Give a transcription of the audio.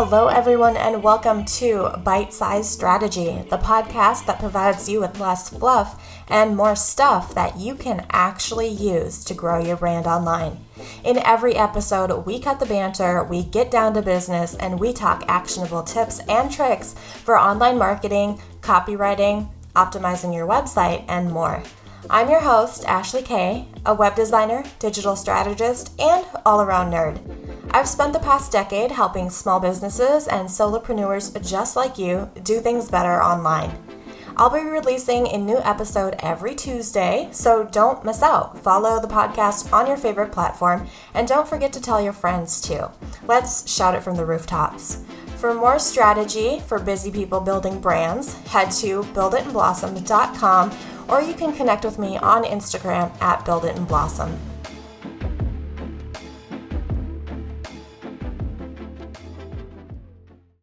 Hello, everyone, and welcome to Bite Size Strategy, the podcast that provides you with less fluff and more stuff that you can actually use to grow your brand online. In every episode, we cut the banter, we get down to business, and we talk actionable tips and tricks for online marketing, copywriting, optimizing your website, and more. I'm your host, Ashley Kay, a web designer, digital strategist, and all around nerd. I've spent the past decade helping small businesses and solopreneurs just like you do things better online. I'll be releasing a new episode every Tuesday, so don't miss out. Follow the podcast on your favorite platform, and don't forget to tell your friends too. Let's shout it from the rooftops. For more strategy for busy people building brands, head to builditandblossom.com or you can connect with me on Instagram at builditandblossom.